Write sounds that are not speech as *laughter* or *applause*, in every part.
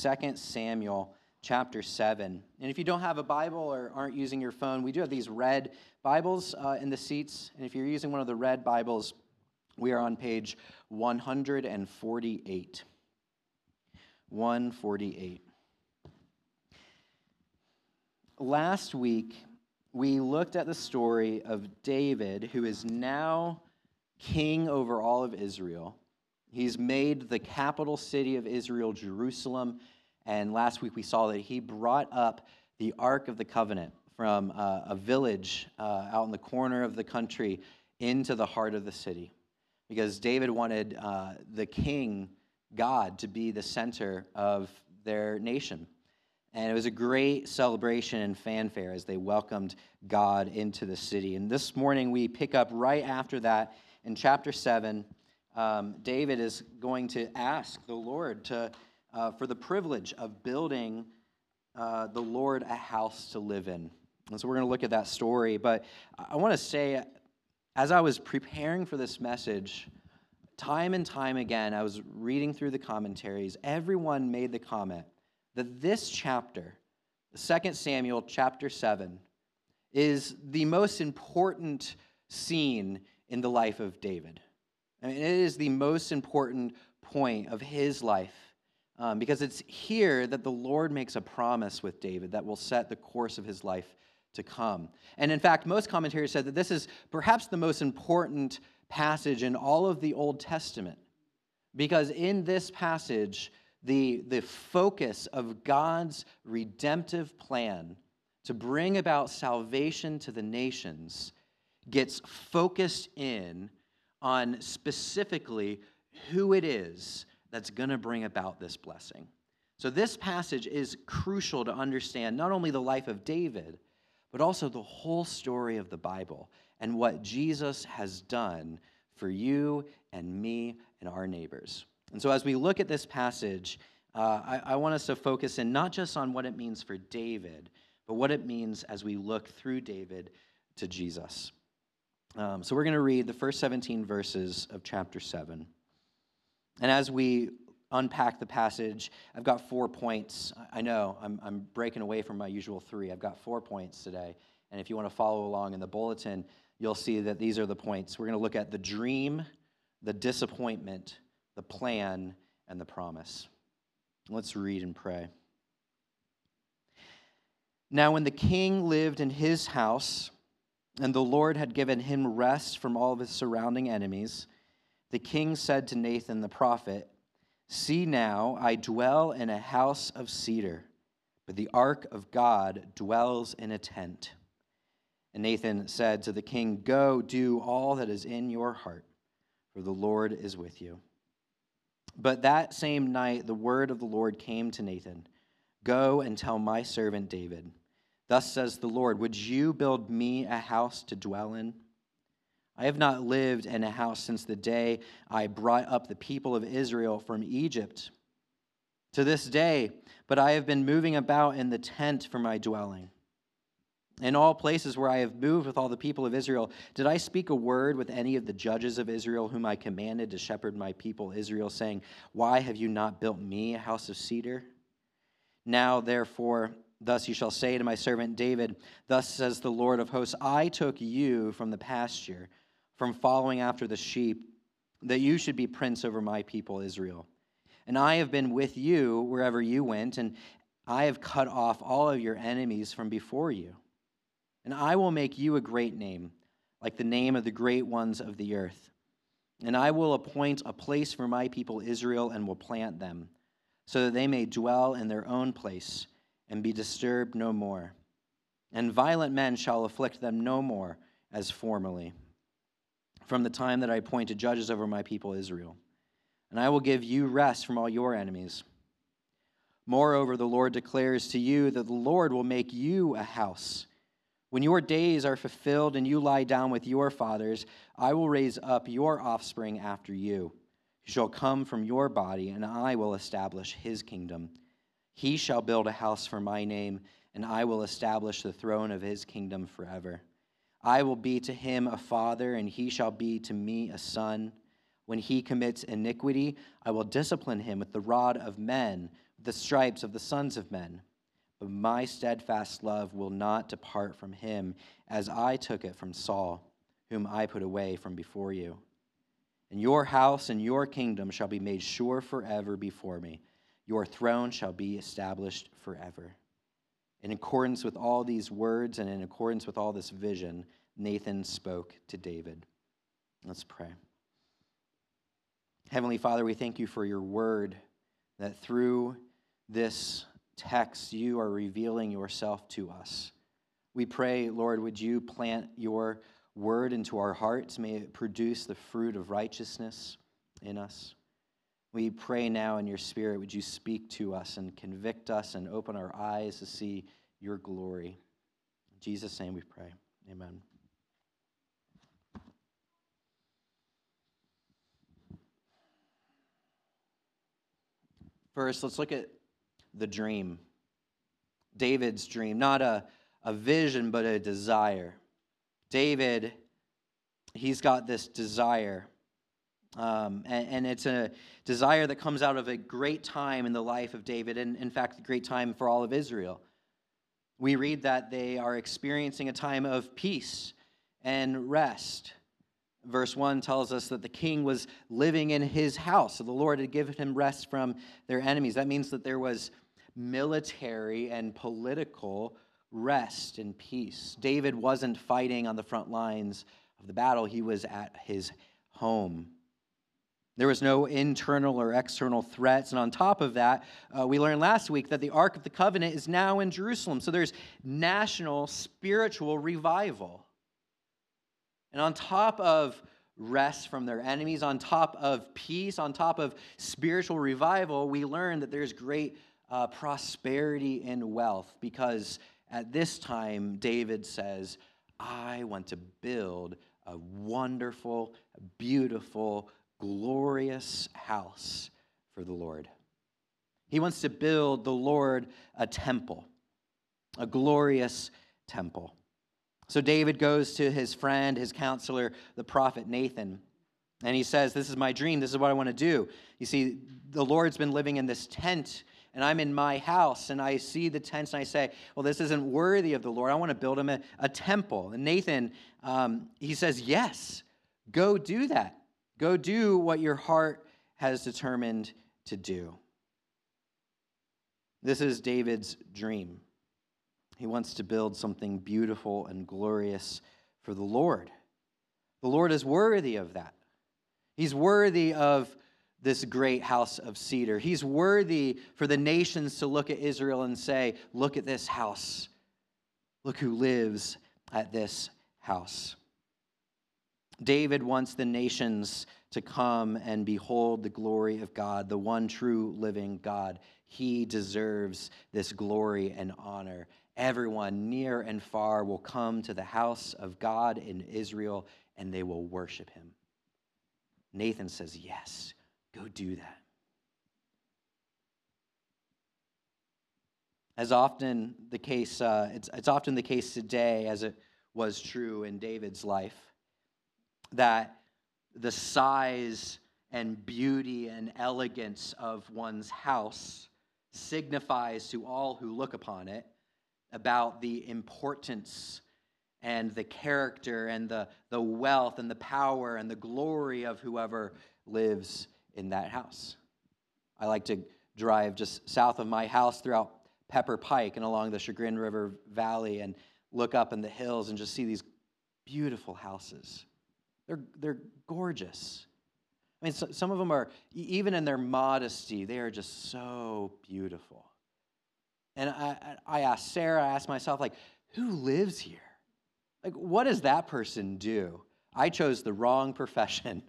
2 Samuel chapter 7. And if you don't have a Bible or aren't using your phone, we do have these red Bibles uh, in the seats. And if you're using one of the red Bibles, we are on page 148. 148. Last week, we looked at the story of David, who is now king over all of Israel. He's made the capital city of Israel, Jerusalem. And last week we saw that he brought up the Ark of the Covenant from uh, a village uh, out in the corner of the country into the heart of the city. Because David wanted uh, the king, God, to be the center of their nation. And it was a great celebration and fanfare as they welcomed God into the city. And this morning we pick up right after that in chapter 7 um, David is going to ask the Lord to, uh, for the privilege of building uh, the Lord a house to live in. And so we're going to look at that story. But I want to say, as I was preparing for this message, time and time again, I was reading through the commentaries, everyone made the comment that this chapter, 2 Samuel chapter 7, is the most important scene in the life of David. I mean, it is the most important point of his life um, because it's here that the Lord makes a promise with David that will set the course of his life to come. And in fact, most commentators said that this is perhaps the most important passage in all of the Old Testament because in this passage, the, the focus of God's redemptive plan to bring about salvation to the nations gets focused in on specifically who it is that's going to bring about this blessing. So, this passage is crucial to understand not only the life of David, but also the whole story of the Bible and what Jesus has done for you and me and our neighbors. And so, as we look at this passage, uh, I, I want us to focus in not just on what it means for David, but what it means as we look through David to Jesus. Um, so we're going to read the first 17 verses of chapter 7. And as we unpack the passage, I've got four points. I know I'm, I'm breaking away from my usual three. I've got four points today. And if you want to follow along in the bulletin, you'll see that these are the points. We're going to look at the dream, the disappointment, the plan, and the promise. Let's read and pray. Now, when the king lived in his house, and the Lord had given him rest from all of his surrounding enemies, the king said to Nathan the prophet, See now, I dwell in a house of cedar, but the ark of God dwells in a tent. And Nathan said to the king, Go, do all that is in your heart, for the Lord is with you. But that same night, the word of the Lord came to Nathan Go and tell my servant David. Thus says the Lord Would you build me a house to dwell in? I have not lived in a house since the day I brought up the people of Israel from Egypt to this day, but I have been moving about in the tent for my dwelling. In all places where I have moved with all the people of Israel, did I speak a word with any of the judges of Israel, whom I commanded to shepherd my people Israel, saying, Why have you not built me a house of cedar? Now, therefore, Thus you shall say to my servant David, Thus says the Lord of hosts, I took you from the pasture, from following after the sheep, that you should be prince over my people Israel. And I have been with you wherever you went, and I have cut off all of your enemies from before you. And I will make you a great name, like the name of the great ones of the earth. And I will appoint a place for my people Israel and will plant them, so that they may dwell in their own place and be disturbed no more. And violent men shall afflict them no more as formerly, from the time that I appointed judges over my people Israel. And I will give you rest from all your enemies. Moreover, the Lord declares to you that the Lord will make you a house. When your days are fulfilled and you lie down with your fathers, I will raise up your offspring after you, who shall come from your body, and I will establish his kingdom. He shall build a house for my name, and I will establish the throne of his kingdom forever. I will be to him a father, and he shall be to me a son. When he commits iniquity, I will discipline him with the rod of men, with the stripes of the sons of men. But my steadfast love will not depart from him, as I took it from Saul, whom I put away from before you. And your house and your kingdom shall be made sure forever before me. Your throne shall be established forever. In accordance with all these words and in accordance with all this vision, Nathan spoke to David. Let's pray. Heavenly Father, we thank you for your word, that through this text you are revealing yourself to us. We pray, Lord, would you plant your word into our hearts? May it produce the fruit of righteousness in us. We pray now in your spirit, would you speak to us and convict us and open our eyes to see your glory. In Jesus' name we pray. Amen. First, let's look at the dream. David's dream, not a, a vision, but a desire. David, he's got this desire. Um, and, and, it's a desire that comes out of a great time in the life of David, and in fact, a great time for all of Israel. We read that they are experiencing a time of peace and rest. Verse 1 tells us that the king was living in his house, so the Lord had given him rest from their enemies. That means that there was military and political rest and peace. David wasn't fighting on the front lines of the battle, he was at his home. There was no internal or external threats. And on top of that, uh, we learned last week that the Ark of the Covenant is now in Jerusalem. So there's national spiritual revival. And on top of rest from their enemies, on top of peace, on top of spiritual revival, we learn that there's great uh, prosperity and wealth because at this time, David says, I want to build a wonderful, beautiful, glorious house for the Lord. He wants to build the Lord a temple, a glorious temple. So David goes to his friend, his counselor, the prophet Nathan, and he says, This is my dream. This is what I want to do. You see, the Lord's been living in this tent and I'm in my house and I see the tents and I say, well, this isn't worthy of the Lord. I want to build him a, a temple. And Nathan, um, he says, yes, go do that. Go do what your heart has determined to do. This is David's dream. He wants to build something beautiful and glorious for the Lord. The Lord is worthy of that. He's worthy of this great house of cedar. He's worthy for the nations to look at Israel and say, Look at this house. Look who lives at this house. David wants the nations to come and behold the glory of God, the one true living God. He deserves this glory and honor. Everyone near and far will come to the house of God in Israel and they will worship him. Nathan says, Yes, Go do that. As often the case, uh, it's, it's often the case today, as it was true in David's life, that the size and beauty and elegance of one's house signifies to all who look upon it about the importance and the character and the, the wealth and the power and the glory of whoever lives in that house. I like to drive just south of my house throughout Pepper Pike and along the Chagrin River Valley and look up in the hills and just see these beautiful houses. They're, they're gorgeous. I mean, so, some of them are, even in their modesty, they are just so beautiful. And I, I asked Sarah, I asked myself, like, who lives here? Like, what does that person do? I chose the wrong profession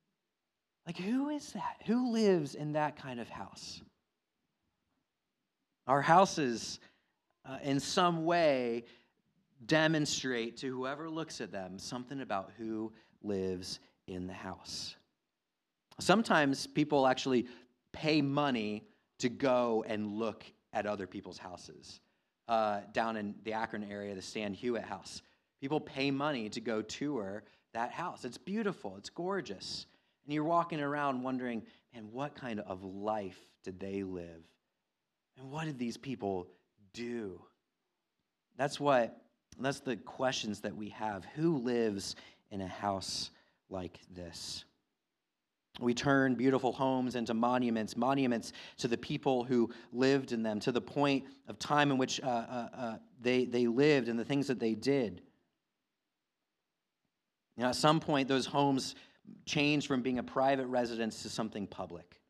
*laughs* like, who is that? Who lives in that kind of house? Our houses, uh, in some way, demonstrate to whoever looks at them something about who lives in the house. Sometimes people actually pay money to go and look at other people's houses. Uh, down in the Akron area, the Stan Hywet house. People pay money to go tour that house. It's beautiful, it's gorgeous. And you're walking around wondering, man, what kind of life did they live And what did these people do? That's what that's the questions that we have. Who lives in a house like this? We turn beautiful homes into monuments, monuments to the people who lived in them, to the point of time in which uh, uh, uh, they, they lived and the things that they did. Now, at some point, those homes changed from being a private residence to something public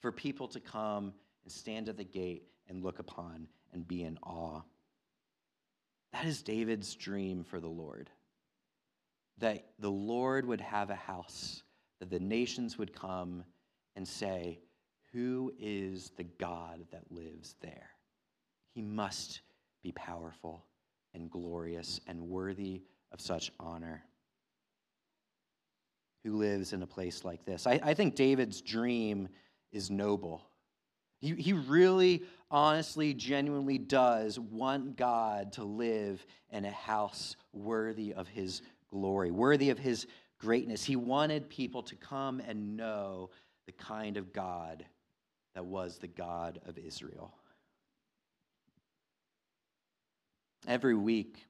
for people to come and stand at the gate and look upon and be in awe. That is David's dream for the Lord. That the Lord would have a house, that the nations would come and say, Who is the God that lives there? He must be powerful and glorious and worthy of such honor. Who lives in a place like this? I, I think David's dream is noble. He, he really, honestly, genuinely does want God to live in a house worthy of his glory, worthy of his greatness. He wanted people to come and know the kind of God that was the God of Israel. Every week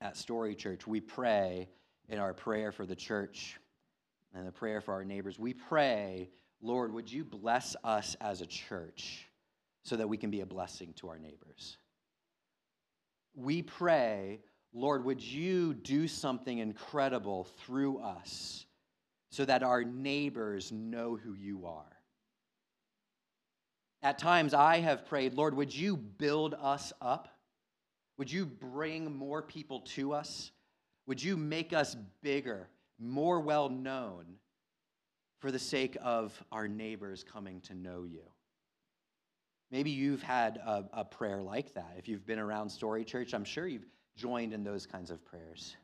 at Story Church, we pray in our prayer for the church and the prayer for our neighbors. We pray Lord, would you bless us as a church so that we can be a blessing to our neighbors? We pray, Lord, would you do something incredible through us so that our neighbors know who you are? At times I have prayed, Lord, would you build us up? Would you bring more people to us? Would you make us bigger, more well known? For the sake of our neighbors coming to know you. Maybe you've had a, a, prayer like that. If you've been around Story Church, I'm sure you've joined in those kinds of prayers.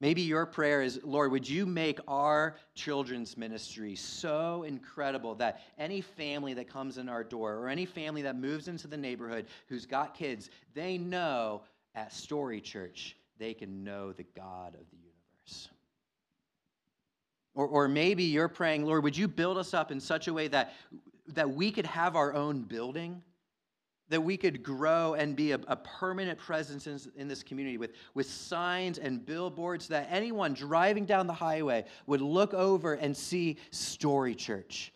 Maybe your prayer is, Lord, would you make our children's ministry so incredible that any family that comes in our door or any family that moves into the neighborhood who's got kids, they know at Story Church they can know the God of the universe. Or, or maybe you're praying, Lord, would you build us up in such a way that, that we could have our own building? That we could grow and be a, a permanent presence in, in this community with, with signs and billboards that anyone driving down the highway would look over and see Story Church.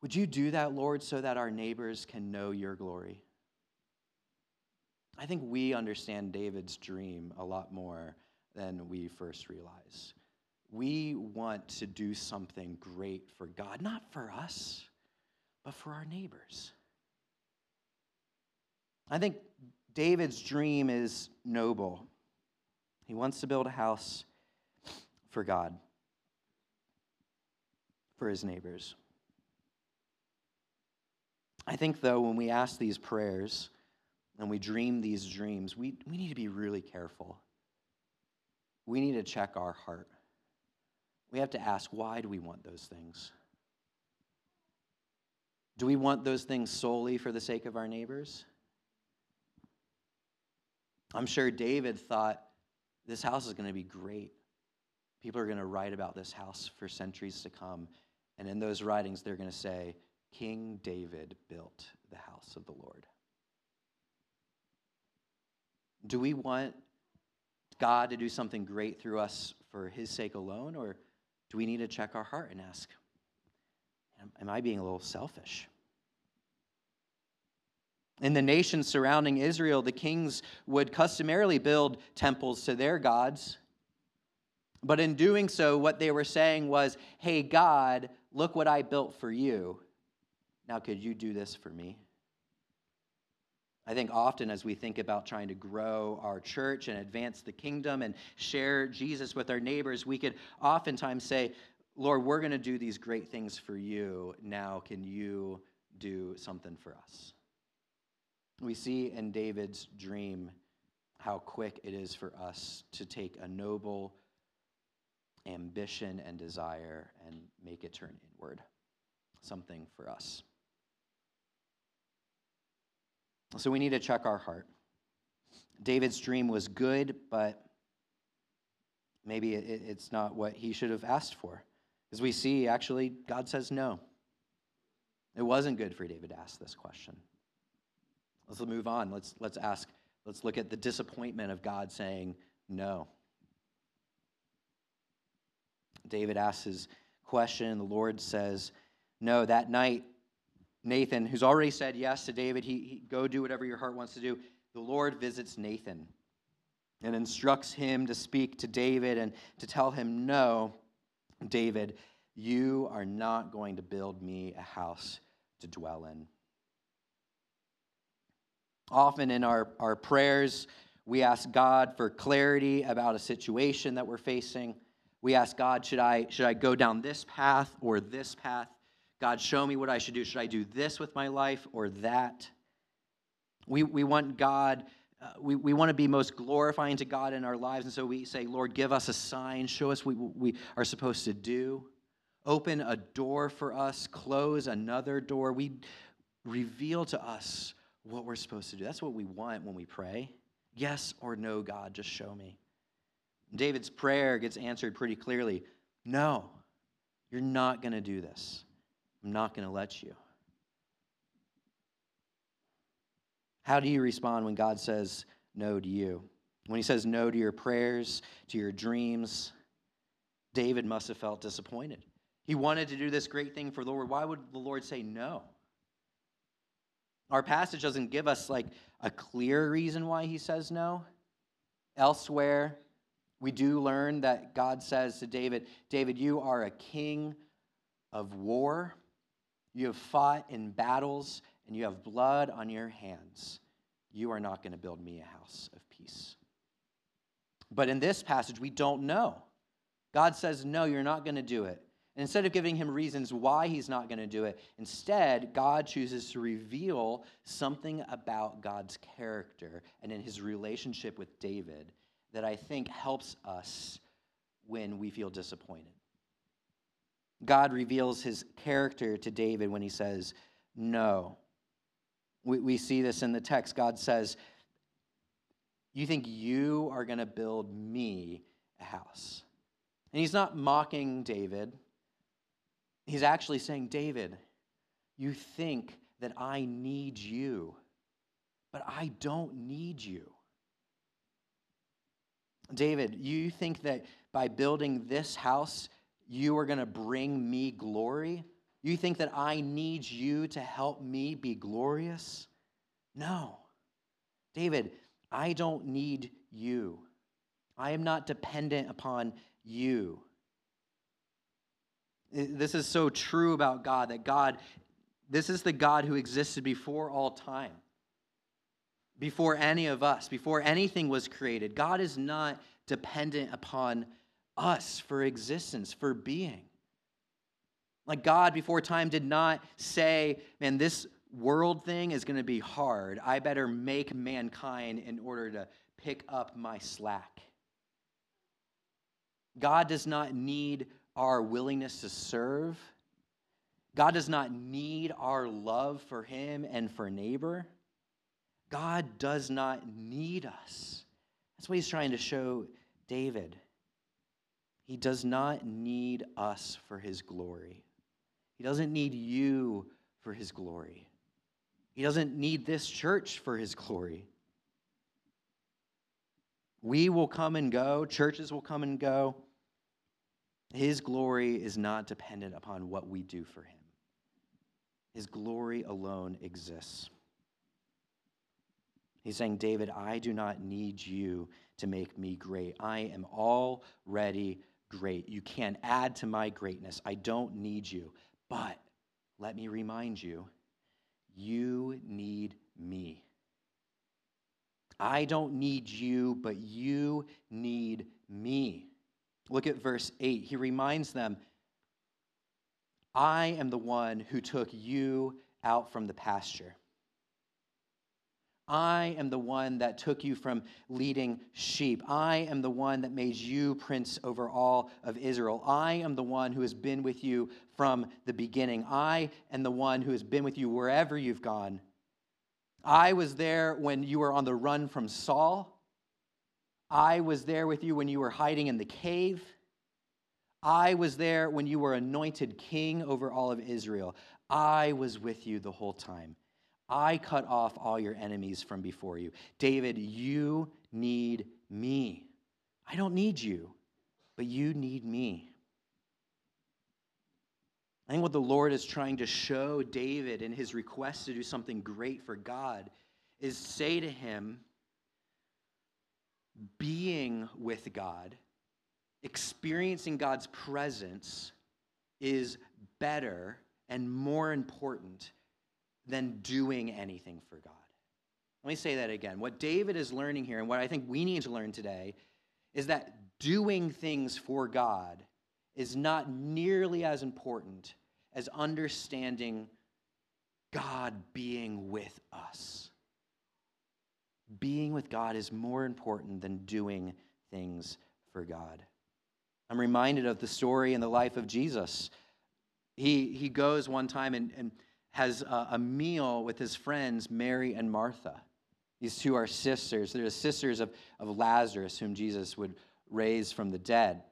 Would you do that, Lord, so that our neighbors can know your glory? I think we understand David's dream a lot more than we first realize we want to do something great for God, not for us, but for our neighbors. I think David's dream is noble. He wants to build a house for God, for his neighbors. I think, though, when we ask these prayers and we dream these dreams, we, we need to be really careful. We need to check our heart we have to ask why do we want those things? Do we want those things solely for the sake of our neighbors? I'm sure David thought this house is going to be great. People are going to write about this house for centuries to come. And in those writings, they're going to say, King David built the house of the Lord. Do we want God to do something great through us for his sake alone, or do we need to check our heart and ask, Am I being a little selfish? In the nations surrounding Israel, the kings would customarily build temples to their gods. But in doing so, what they were saying was, Hey, God, look what I built for you. Now, could you do this for me? I think often as we think about trying to grow our church and advance the kingdom and share Jesus with our neighbors, we could oftentimes say, Lord, we're going to do these great things for you. Now, can you do something for us? We see in David's dream how quick it is for us to take a noble ambition and desire and make it turn inward, something for us. So we need to check our heart. David's dream was good, but maybe it's not what he should have asked for. As we see, actually, God says no. It wasn't good for David to ask this question. Let's move on. Let's, let's ask, let's look at the disappointment of God saying no. David asks his question, and the Lord says, No, that night, Nathan, who's already said yes to David, he, he, go do whatever your heart wants to do. The Lord visits Nathan and instructs him to speak to David and to tell him, No, David, you are not going to build me a house to dwell in. Often in our, our prayers, we ask God for clarity about a situation that we're facing. We ask God, should I, should I go down this path or this path? God, show me what I should do. Should I do this with my life or that? We, we want God, uh, we, we want to be most glorifying to God in our lives. And so we say, Lord, give us a sign. Show us what we are supposed to do. Open a door for us, close another door. We reveal to us what we're supposed to do. That's what we want when we pray. Yes or no, God, just show me. David's prayer gets answered pretty clearly No, you're not going to do this. I'm not going to let you. How do you respond when God says no to you? When he says no to your prayers, to your dreams, David must have felt disappointed. He wanted to do this great thing for the Lord. Why would the Lord say no? Our passage doesn't give us like a clear reason why he says no. Elsewhere, we do learn that God says to David, David, you are a king of war. You have fought in battles and you have blood on your hands. You are not going to build me a house of peace. But in this passage, we don't know. God says, No, you're not going to do it. And instead of giving him reasons why he's not going to do it, instead, God chooses to reveal something about God's character and in his relationship with David that I think helps us when we feel disappointed. God reveals his character to David when he says, No. We, we see this in the text. God says, You think you are going to build me a house. And he's not mocking David. He's actually saying, David, you think that I need you, but I don't need you. David, you think that by building this house, you are going to bring me glory? You think that I need you to help me be glorious? No. David, I don't need you. I am not dependent upon you. This is so true about God that God, this is the God who existed before all time, before any of us, before anything was created. God is not dependent upon us for existence, for being. Like God before time did not say, man, this world thing is going to be hard. I better make mankind in order to pick up my slack. God does not need our willingness to serve. God does not need our love for Him and for neighbor. God does not need us. That's what He's trying to show David. He does not need us for His glory, He doesn't need you for His glory. He doesn't need this church for His glory. We will come and go, churches will come and go. His glory is not dependent upon what we do for him, His glory alone exists. He's saying, David, I do not need you to make me great. I am already great. You can't add to my greatness. I don't need you. But let me remind you, you need me. I don't need you, but you need me. Look at verse 8. He reminds them, I am the one who took you out from the pasture. I am the one that took you from leading sheep. I am the one that made you prince over all of Israel. I am the one who has been with you from the beginning. I am the one who has been with you wherever you've gone. I was there when you were on the run from Saul. I was there with you when you were hiding in the cave. I was there when you were anointed king over all of Israel. I was with you the whole time. I cut off all your enemies from before you. David, you need me. I don't need you, but you need me. I think what the Lord is trying to show David in his request to do something great for God is say to him, being with God, experiencing God's presence is better and more important than doing anything for God. Let me say that again. What David is learning here, and what I think we need to learn today, is that doing things for God is not nearly as important as understanding God being with us. Being with God is more important than doing things for God. I'm reminded of the story in the life of Jesus. He, he goes one time and, and has a, a meal with his friends, Mary and Martha. These two are sisters. They're the sisters of, of Lazarus, whom Jesus would raise from the dead.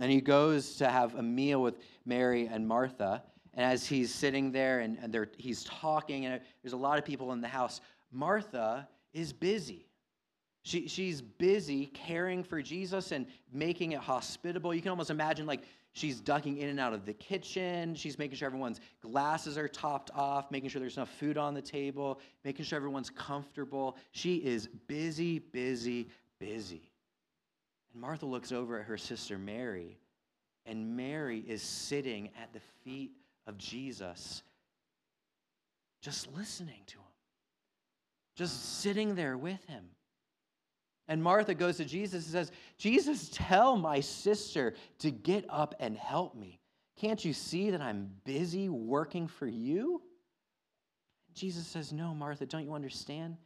And he goes to have a meal with Mary and Martha. And as he's sitting there and, and he's talking, and there's a lot of people in the house, Martha is busy. She, she's busy caring for Jesus and making it hospitable. You can almost imagine like she's ducking in and out of the kitchen. She's making sure everyone's glasses are topped off, making sure there's enough food on the table, making sure everyone's comfortable. She is busy, busy, busy. And Martha looks over at her sister Mary, and Mary is sitting at the feet of Jesus, just listening to him, just sitting there with him. And Martha goes to Jesus and says, Jesus, tell my sister to get up and help me. Can't you see that I'm busy working for you? Jesus says, No, Martha, don't you understand?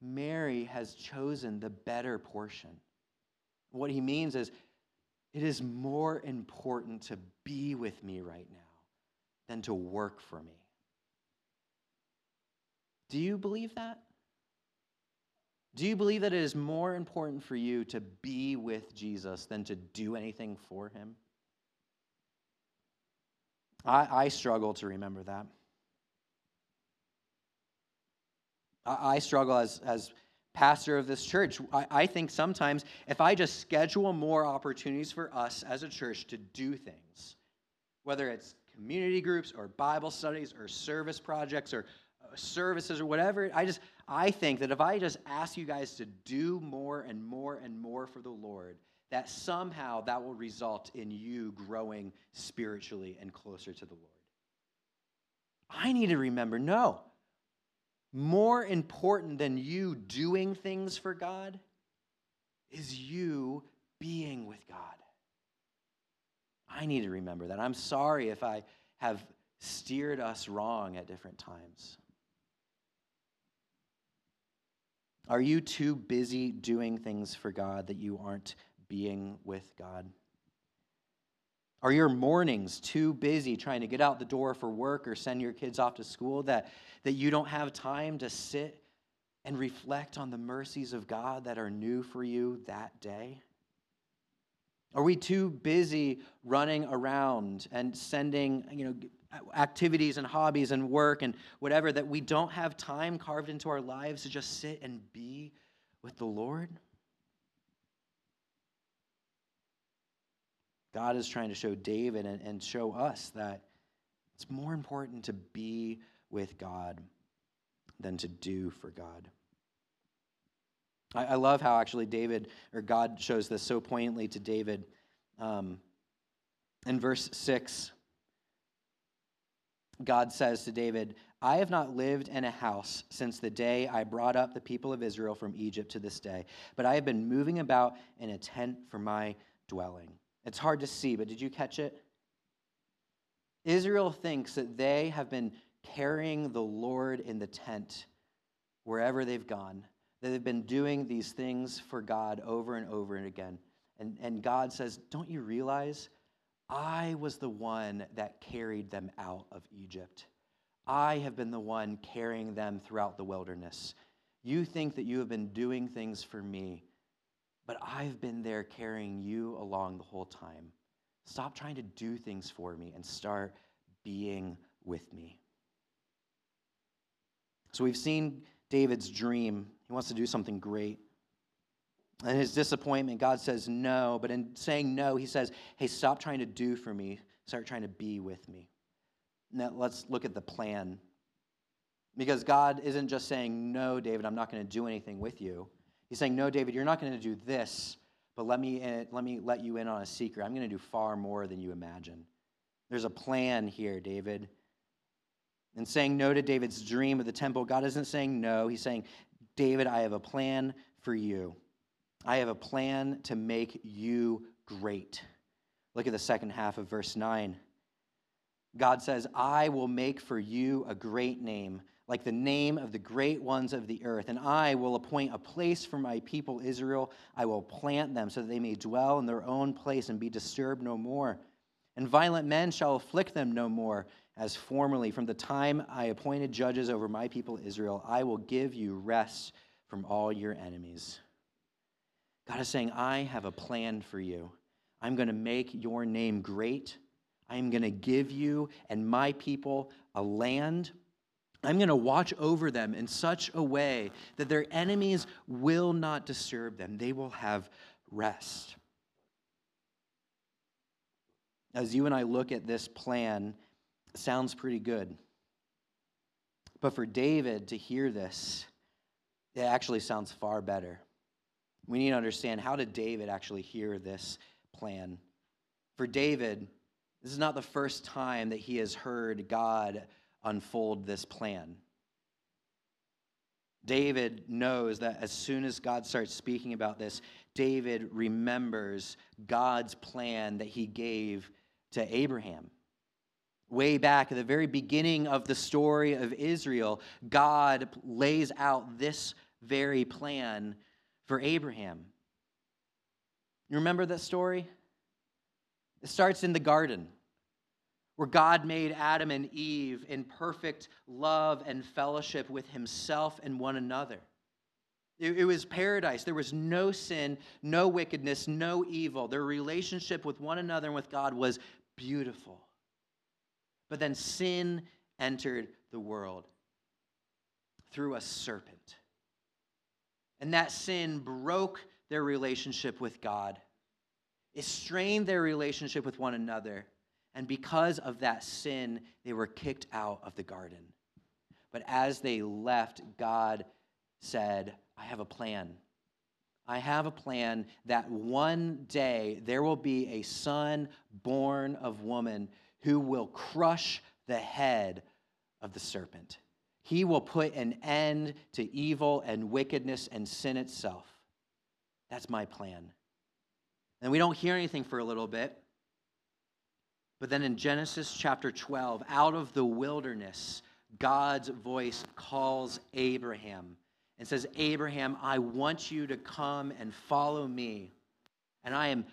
Mary has chosen the better portion. What he means is, it is more important to be with me right now than to work for me. Do you believe that? Do you believe that it is more important for you to be with Jesus than to do anything for him? I, I struggle to remember that. I, I struggle as, as pastor of this church. I, I think sometimes if I just schedule more opportunities for us as a church to do things, whether it's community groups or Bible studies or service projects or services or whatever. I just I think that if I just ask you guys to do more and more and more for the Lord, that somehow that will result in you growing spiritually and closer to the Lord. I need to remember no. More important than you doing things for God is you being with God. I need to remember that. I'm sorry if I have steered us wrong at different times. Are you too busy doing things for God that you aren't being with God? Are your mornings too busy trying to get out the door for work or send your kids off to school that, that you don't have time to sit and reflect on the mercies of God that are new for you that day? Are we too busy running around and sending, you know, activities and hobbies and work and whatever that we don't have time carved into our lives to just sit and be with the Lord? God is trying to show David and, and show us that it's more important to be with God than to do for God. I, I love how actually David, or God shows this so poignantly to David. Um, in verse 6, God says to David, I have not lived in a house since the day I brought up the people of Israel from Egypt to this day, but I have been moving about in a tent for my dwelling. It's hard to see, but did you catch it? Israel thinks that they have been carrying the Lord in the tent wherever they've gone that they've been doing these things for God over and over and again. And, and God says, Don't you realize I was the one that carried them out of Egypt? I have been the one carrying them throughout the wilderness. You think that you have been doing things for me, but I've been there carrying you along the whole time. Stop trying to do things for me and start being with me. So we've seen David's dream. He wants to do something great. And his disappointment, God says no. But in saying no, he says, hey, stop trying to do for me, start trying to be with me. Now let's look at the plan. Because God isn't just saying, no, David, I'm not going to do anything with you. He's saying, no, David, you're not going to do this, but let me, in, let me let you in on a secret. I'm going to do far more than you imagine. There's a plan here, David. And saying no to David's dream of the temple, God isn't saying no. He's saying, David, I have a plan for you. I have a plan to make you great. Look at the second half of verse 9. God says, I will make for you a great name, like the name of the great ones of the earth. And I will appoint a place for my people Israel. I will plant them so that they may dwell in their own place and be disturbed no more. And violent men shall afflict them no more, as formerly. From the time I appointed judges over my people Israel, I will give you rest from all your enemies. God is saying, I have a plan for you. I'm going to make your name great. I'm going to give you and my people a land. I'm going to watch over them in such a way that their enemies will not disturb them. They will have rest. As you and I look at this plan, sounds pretty good. But for David to hear this, it actually sounds far better. We need to understand how did David actually hear this plan? For David, this is not the first time that he has heard God unfold this plan. David knows that as soon as God starts speaking about this, David remembers God's plan that he gave to Abraham. Way back at the very beginning of the story of Israel, God lays out this very plan for Abraham. You remember that story? It starts in the garden where God made Adam and Eve in perfect love and fellowship with himself and one another. It, was paradise. There was no sin, no wickedness, no evil. Their relationship with one another and with God was beautiful. But then sin entered the world through a serpent. And that sin broke their relationship with God. It strained their relationship with one another. And because of that sin, they were kicked out of the garden. But as they left, God said, I have a plan. I have a plan that one day there will be a son born of woman who will crush the head of the serpent. He will put an end to evil and wickedness and sin itself. That's my plan. And we don't hear anything for a little bit. But then in Genesis chapter 12, out of the wilderness, God's voice calls Abraham and says, Abraham, I want you to come and follow me. And I am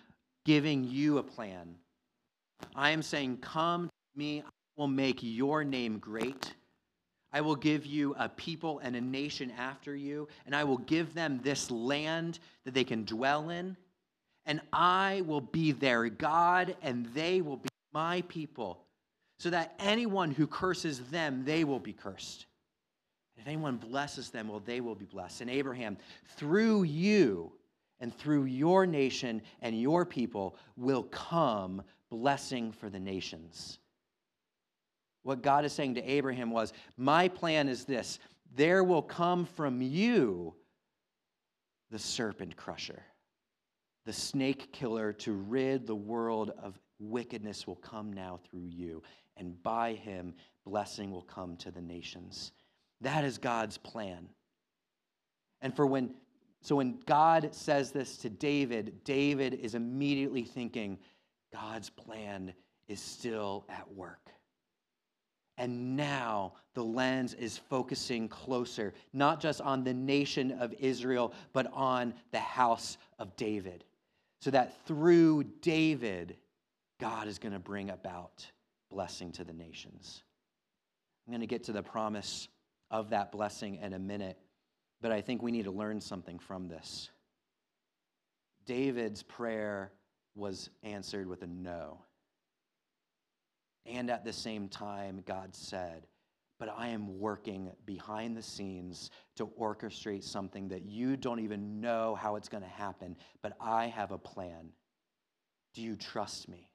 giving you a plan. I am saying, Come to me, I will make your name great. I will give you a people and a nation after you, and I will give them this land that they can dwell in. And I will be their God, and they will be my people, so that anyone who curses them, they will be cursed. If anyone blesses them, well, they will be blessed. And Abraham, through you and through your nation and your people will come blessing for the nations. What God is saying to Abraham was, My plan is this there will come from you the serpent crusher, the snake killer to rid the world of wickedness will come now through you, and by him, blessing will come to the nations. That is God's plan. And for when, so when God says this to David, David is immediately thinking, God's plan is still at work. And now the lens is focusing closer, not just on the nation of Israel, but on the house of David. So that through David, God is going to bring about blessing to the nations. I'm going to get to the promise of that blessing in a minute, but I think we need to learn something from this. David's prayer was answered with a no. And at the same time, God said, But I am working behind the scenes to orchestrate something that you don't even know how it's going to happen, but I have a plan. Do you trust me?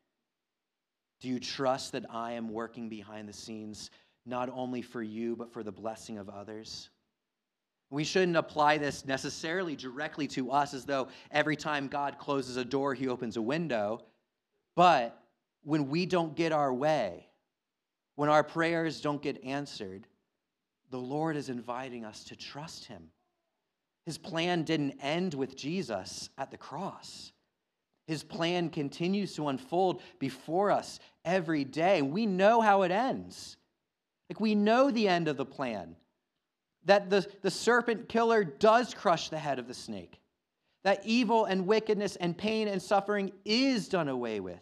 Do you trust that I am working behind the scenes, not only for you, but for the blessing of others? We shouldn't apply this necessarily directly to us as though every time God closes a door, he opens a window. But when we don't get our way, when our prayers don't get answered, the Lord is inviting us to trust him. His plan didn't end with Jesus at the cross. His plan continues to unfold before us every day. We know how it ends. Like we know the end of the plan that the, the serpent killer does crush the head of the snake, that evil and wickedness and pain and suffering is done away with,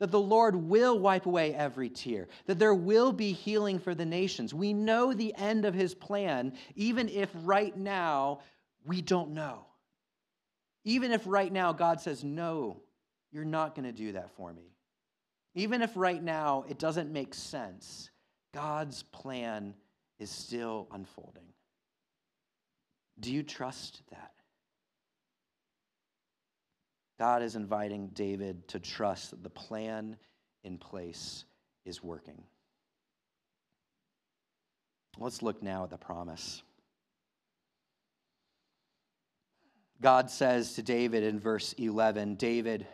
that the Lord will wipe away every tear, that there will be healing for the nations. We know the end of his plan, even if right now we don't know. Even if right now God says, No, you're not going to do that for me. Even if right now it doesn't make sense, God's plan is still unfolding. Do you trust that? God is inviting David to trust that the plan in place is working. Let's look now at the promise. God says to David in verse 11 David,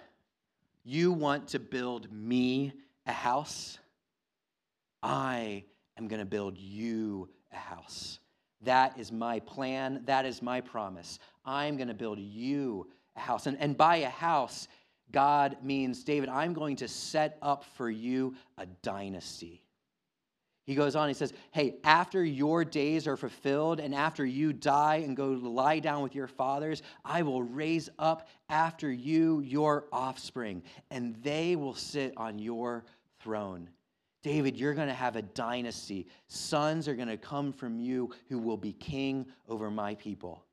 you want to build me a house? I am going to build you a house. That is my plan. That is my promise. I'm going to build you house. And, and by a house, God means, David, I'm going to set up for you a dynasty. He goes on, he says, Hey, after your days are fulfilled and after you die and go lie down with your fathers, I will raise up after you your offspring, and they will sit on your throne. David, you're going to have a dynasty. Sons are going to come from you who will be king over my people.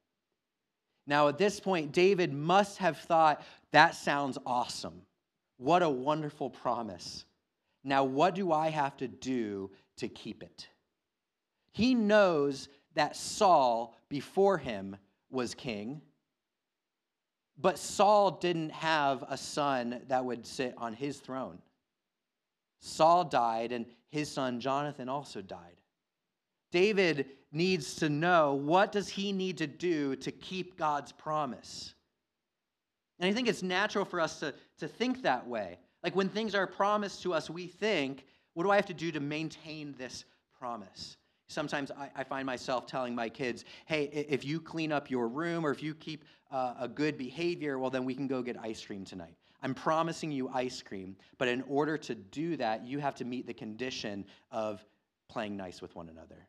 Now, at this point, David must have thought, that sounds awesome. What a wonderful promise. Now, what do I have to do to keep it? He knows that Saul before him was king, but Saul didn't have a son that would sit on his throne. Saul died, and his son Jonathan also died. David needs to know what does he need to do to keep God's promise. And I think it's natural for us to, to think that way. Like when things are promised to us, we think, what do I have to do to maintain this promise? Sometimes I, I find myself telling my kids, hey, if you clean up your room or if you keep uh, a good behavior, well, then we can go get ice cream tonight. I'm promising you ice cream, but in order to do that, you have to meet the condition of playing nice with one another.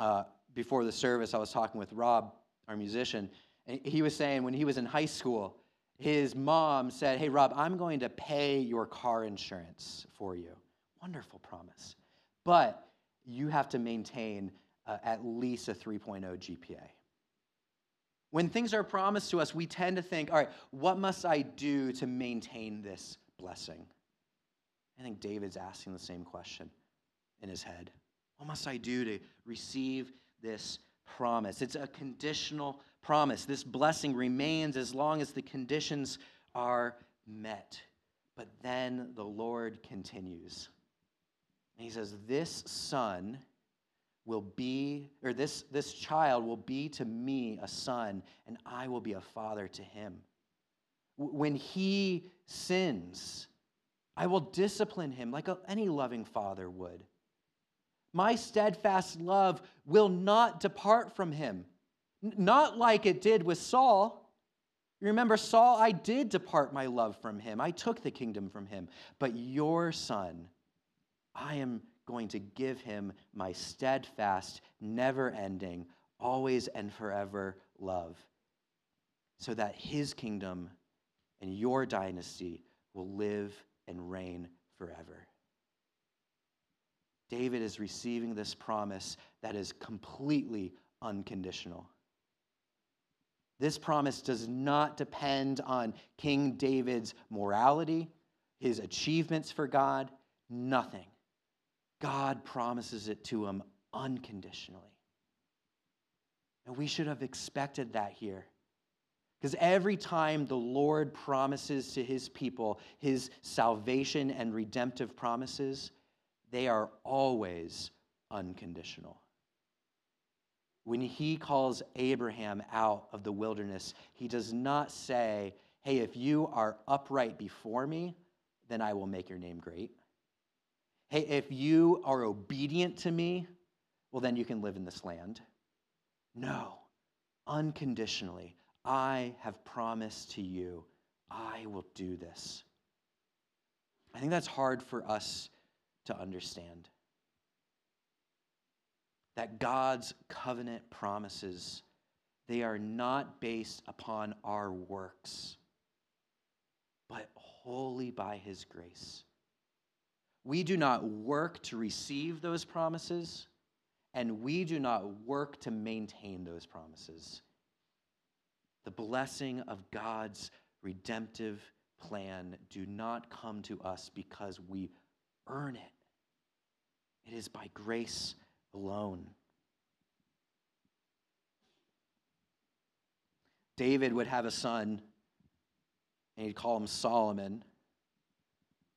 Uh, before the service, I was talking with Rob, our musician, and he was saying when he was in high school, his mom said, Hey, Rob, I'm going to pay your car insurance for you. Wonderful promise. But you have to maintain uh, at least a 3.0 GPA. When things are promised to us, we tend to think, all right, what must I do to maintain this blessing? I think David's asking the same question in his head. What must I do to receive this promise? It's a conditional promise. This blessing remains as long as the conditions are met. But then the Lord continues. And he says, This son will be, or this, this child will be to me a son, and I will be a father to him. When he sins, I will discipline him like any loving father would. My steadfast love will not depart from him, not like it did with Saul. Remember, Saul, I did depart my love from him. I took the kingdom from him. But your son, I am going to give him my steadfast, never ending, always and forever love, so that his kingdom and your dynasty will live and reign forever. David is receiving this promise that is completely unconditional. This promise does not depend on King David's morality, his achievements for God, nothing. God promises it to him unconditionally. And we should have expected that here. Because every time the Lord promises to his people his salvation and redemptive promises, they are always unconditional. When he calls Abraham out of the wilderness, he does not say, Hey, if you are upright before me, then I will make your name great. Hey, if you are obedient to me, well, then you can live in this land. No, unconditionally. I have promised to you, I will do this. I think that's hard for us to understand. That God's covenant promises, they are not based upon our works, but wholly by his grace. We do not work to receive those promises, and we do not work to maintain those promises the blessing of God's redemptive plan do not come to us because we earn it. It is by grace alone. David would have a son, and he'd call him Solomon.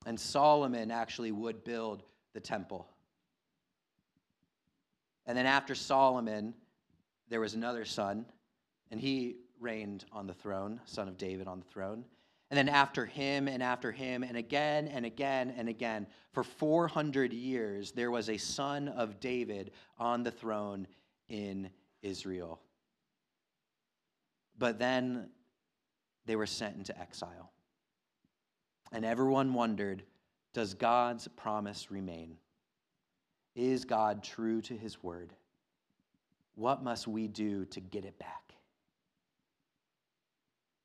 And Solomon actually would build the temple. And then after Solomon, there was another son, and he reigned on the throne, son of David on the throne. And then after him and after him, and again and again and again, for 400 years, there was a son of David on the throne in Israel. But then they were sent into exile. And everyone wondered does God's promise remain? Is God true to his word? What must we do to get it back?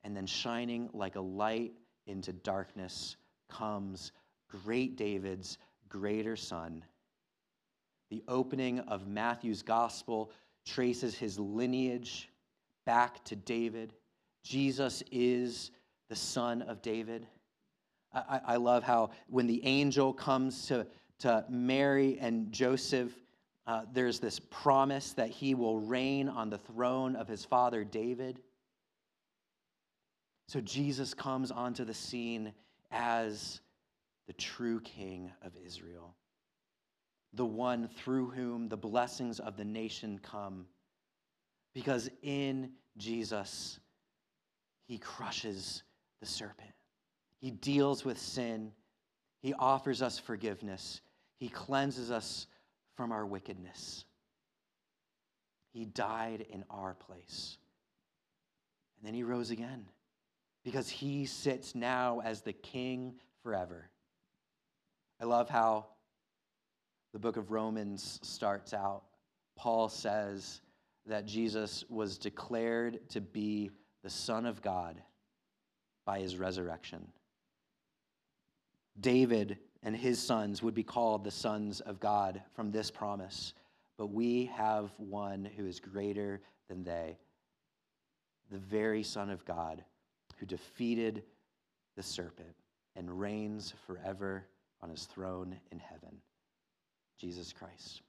And then shining like a light into darkness comes great David's greater son. The opening of Matthew's gospel traces his lineage back to David. Jesus is the son of David. I, I love how when the angel comes to, to Mary and Joseph, uh, there's this promise that he will reign on the throne of his father David. So Jesus comes onto the scene as the true king of Israel, the one through whom the blessings of the nation come. Because in Jesus, he crushes the serpent, he deals with sin, he offers us forgiveness, he cleanses us from our wickedness. He died in our place. And then he rose again because he sits now as the king forever. I love how the book of Romans starts out. Paul says that Jesus was declared to be the Son of God by his resurrection. David and his sons would be called the sons of God from this promise, but we have one who is greater than they, the very Son of God who defeated the serpent and reigns forever on his throne in heaven, Jesus Christ.